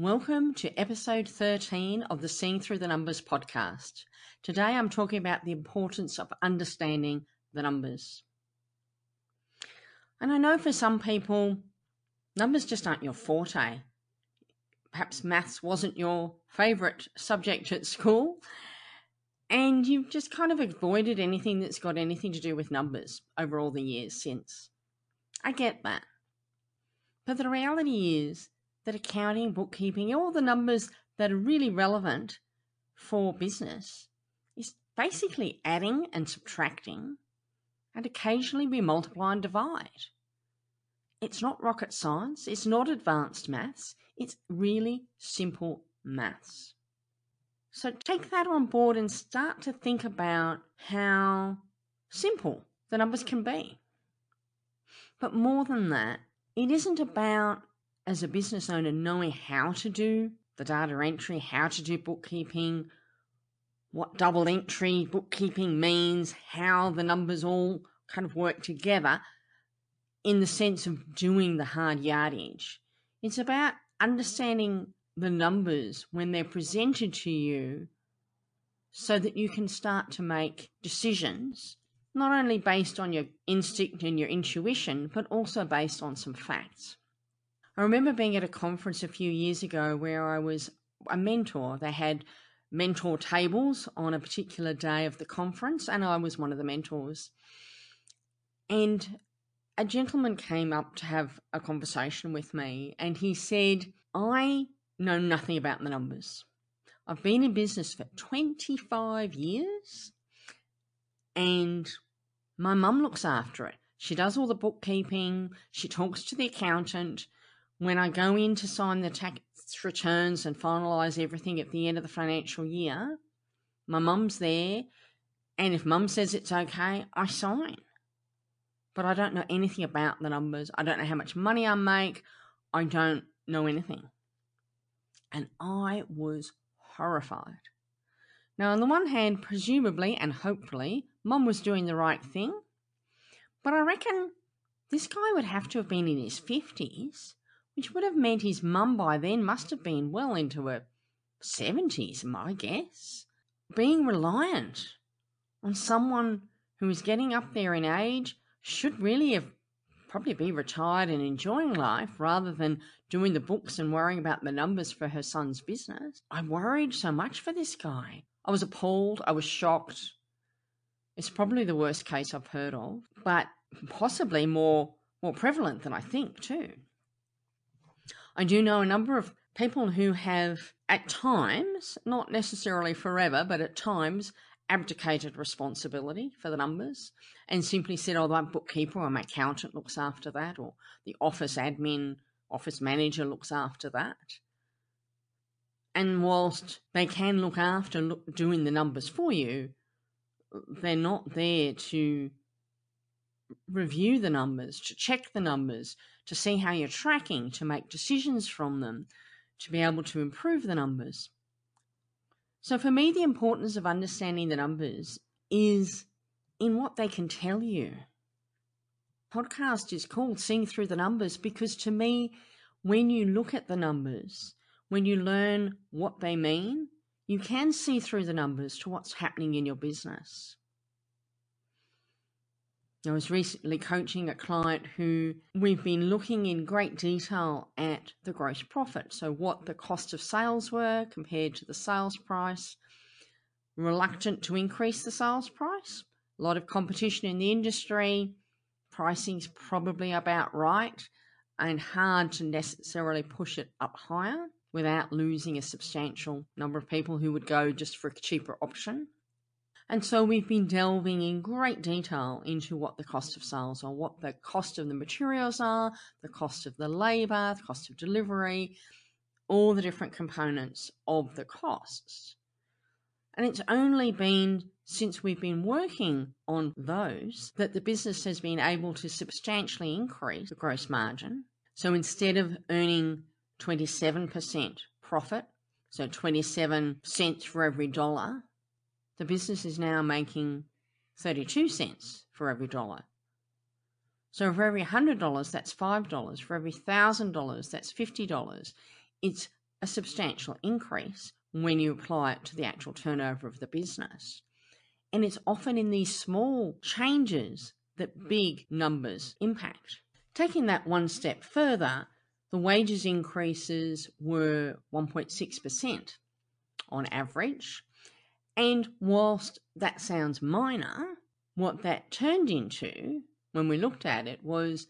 Welcome to episode 13 of the Seeing Through the Numbers podcast. Today I'm talking about the importance of understanding the numbers. And I know for some people, numbers just aren't your forte. Perhaps maths wasn't your favourite subject at school, and you've just kind of avoided anything that's got anything to do with numbers over all the years since. I get that. But the reality is, that accounting, bookkeeping, all the numbers that are really relevant for business is basically adding and subtracting, and occasionally we multiply and divide. It's not rocket science, it's not advanced maths, it's really simple maths. So take that on board and start to think about how simple the numbers can be. But more than that, it isn't about as a business owner, knowing how to do the data entry, how to do bookkeeping, what double entry bookkeeping means, how the numbers all kind of work together in the sense of doing the hard yardage. It's about understanding the numbers when they're presented to you so that you can start to make decisions not only based on your instinct and your intuition, but also based on some facts. I remember being at a conference a few years ago where I was a mentor. They had mentor tables on a particular day of the conference, and I was one of the mentors. And a gentleman came up to have a conversation with me, and he said, I know nothing about the numbers. I've been in business for 25 years, and my mum looks after it. She does all the bookkeeping, she talks to the accountant, when I go in to sign the tax returns and finalise everything at the end of the financial year, my mum's there, and if mum says it's okay, I sign. But I don't know anything about the numbers. I don't know how much money I make. I don't know anything. And I was horrified. Now, on the one hand, presumably and hopefully, mum was doing the right thing. But I reckon this guy would have to have been in his 50s which would have meant his mum by then must have been well into her 70s, my guess. Being reliant on someone who is getting up there in age should really have probably be retired and enjoying life rather than doing the books and worrying about the numbers for her son's business. I worried so much for this guy. I was appalled. I was shocked. It's probably the worst case I've heard of, but possibly more more prevalent than I think too. I do know a number of people who have, at times, not necessarily forever, but at times, abdicated responsibility for the numbers and simply said, oh, my bookkeeper or my accountant looks after that, or the office admin, office manager looks after that. And whilst they can look after look, doing the numbers for you, they're not there to review the numbers, to check the numbers, to see how you're tracking, to make decisions from them, to be able to improve the numbers. So, for me, the importance of understanding the numbers is in what they can tell you. Podcast is called Seeing Through the Numbers because to me, when you look at the numbers, when you learn what they mean, you can see through the numbers to what's happening in your business. I was recently coaching a client who we've been looking in great detail at the gross profit. So, what the cost of sales were compared to the sales price. Reluctant to increase the sales price. A lot of competition in the industry. Pricing's probably about right and hard to necessarily push it up higher without losing a substantial number of people who would go just for a cheaper option. And so we've been delving in great detail into what the cost of sales are, what the cost of the materials are, the cost of the labour, the cost of delivery, all the different components of the costs. And it's only been since we've been working on those that the business has been able to substantially increase the gross margin. So instead of earning 27% profit, so 27 cents for every dollar, the business is now making 32 cents for every dollar. So for every $100, that's $5. For every $1,000, that's $50. It's a substantial increase when you apply it to the actual turnover of the business. And it's often in these small changes that big numbers impact. Taking that one step further, the wages increases were 1.6% on average. And whilst that sounds minor, what that turned into when we looked at it was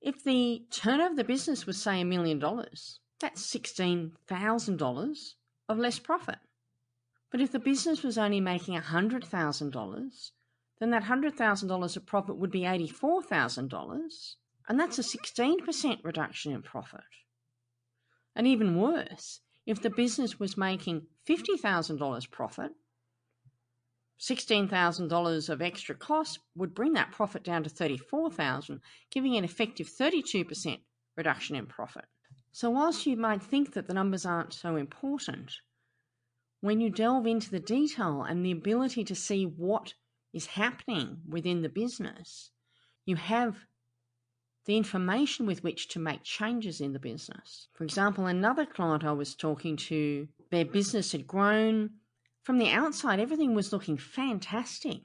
if the turnover of the business was, say, a million dollars, that's $16,000 of less profit. But if the business was only making $100,000, then that $100,000 of profit would be $84,000, and that's a 16% reduction in profit. And even worse, if the business was making $50,000 profit, $16,000 of extra cost would bring that profit down to 34,000, giving an effective 32% reduction in profit. So whilst you might think that the numbers aren't so important, when you delve into the detail and the ability to see what is happening within the business, you have the information with which to make changes in the business. For example, another client I was talking to, their business had grown. From the outside, everything was looking fantastic.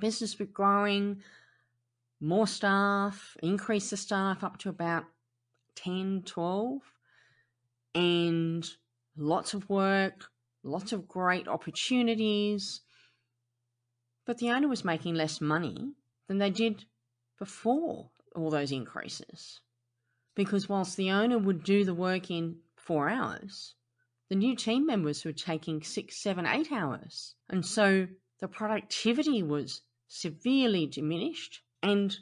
Business was growing, more staff, increase the staff up to about 10, 12, and lots of work, lots of great opportunities. But the owner was making less money than they did before all those increases. Because whilst the owner would do the work in four hours, the new team members were taking six, seven, eight hours. And so the productivity was severely diminished and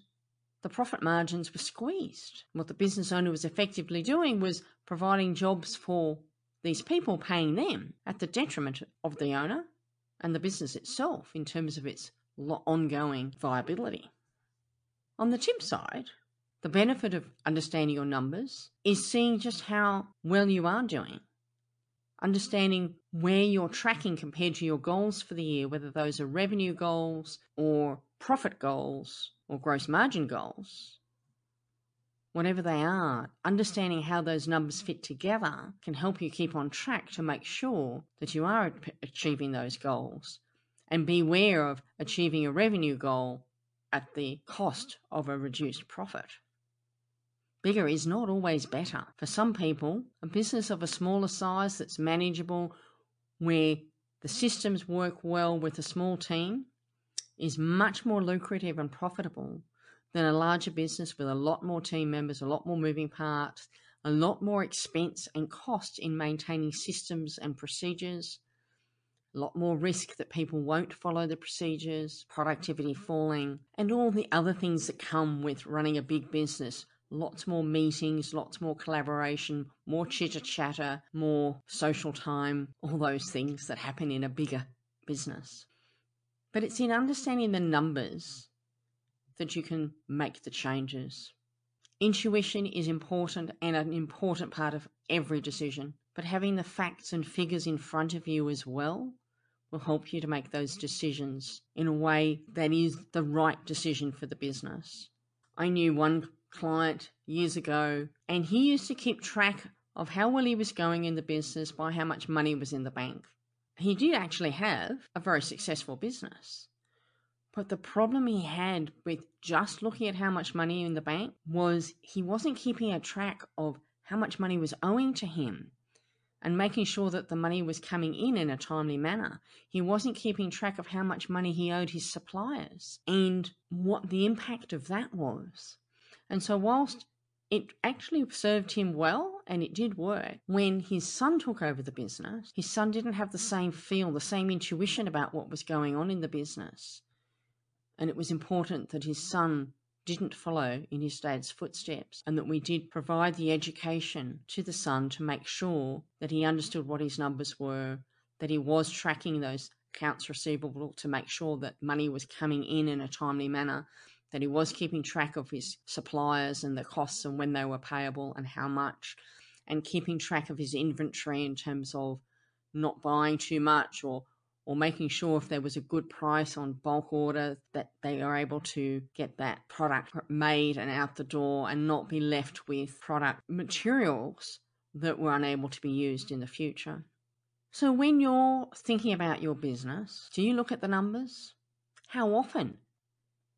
the profit margins were squeezed. What the business owner was effectively doing was providing jobs for these people, paying them at the detriment of the owner and the business itself in terms of its ongoing viability. On the tip side, the benefit of understanding your numbers is seeing just how well you are doing, understanding where you're tracking compared to your goals for the year, whether those are revenue goals or profit goals or gross margin goals, whatever they are, understanding how those numbers fit together can help you keep on track to make sure that you are achieving those goals and beware of achieving a revenue goal at the cost of a reduced profit. Bigger is not always better. For some people, a business of a smaller size that's manageable, where the systems work well with a small team, is much more lucrative and profitable than a larger business with a lot more team members, a lot more moving parts, a lot more expense and cost in maintaining systems and procedures, a lot more risk that people won't follow the procedures, productivity falling, and all the other things that come with running a big business. Lots more meetings, lots more collaboration, more chitter chatter, more social time, all those things that happen in a bigger business. But it's in understanding the numbers that you can make the changes. Intuition is important and an important part of every decision, but having the facts and figures in front of you as well will help you to make those decisions in a way that is the right decision for the business. I knew one client years ago, and he used to keep track of how well he was going in the business by how much money was in the bank he did actually have a very successful business. But the problem he had with just looking at how much money in the bank was he wasn't keeping a track of how much money was owing to him and making sure that the money was coming in in a timely manner. He wasn't keeping track of how much money he owed his suppliers and what the impact of that was. And so, whilst it actually served him well and it did work. When his son took over the business, his son didn't have the same feel, the same intuition about what was going on in the business. And it was important that his son didn't follow in his dad's footsteps and that we did provide the education to the son to make sure that he understood what his numbers were, that he was tracking those accounts receivable to make sure that money was coming in in a timely manner, that he was keeping track of his suppliers and the costs and when they were payable and how much, and keeping track of his inventory in terms of not buying too much or or making sure if there was a good price on bulk order that they are able to get that product made and out the door and not be left with product materials that were unable to be used in the future. So, when you're thinking about your business, do you look at the numbers? How often?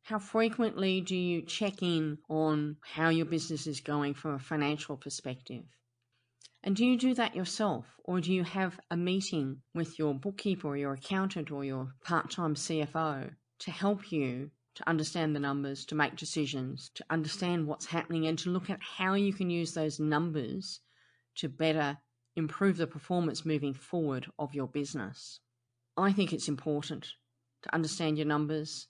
How frequently do you check in on how your business is going from a financial perspective? And do you do that yourself, or do you have a meeting with your bookkeeper or your accountant or your part time CFO to help you to understand the numbers, to make decisions, to understand what's happening, and to look at how you can use those numbers to better improve the performance moving forward of your business. I think it's important to understand your numbers,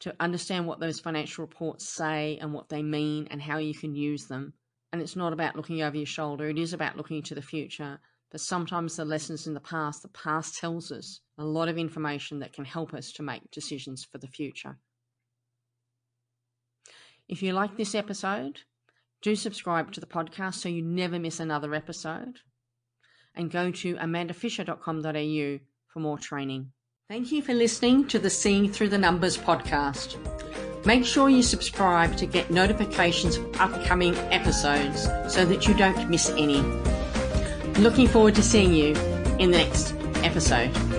to understand what those financial reports say and what they mean and how you can use them. And it's not about looking over your shoulder, it is about looking to the future. But sometimes the lessons in the past, the past tells us a lot of information that can help us to make decisions for the future. If you like this episode, do subscribe to the podcast so you never miss another episode and go to amandafisher.com.au for more training. Thank you for listening to the Seeing Through the Numbers podcast. Make sure you subscribe to get notifications of upcoming episodes so that you don't miss any. Looking forward to seeing you in the next episode.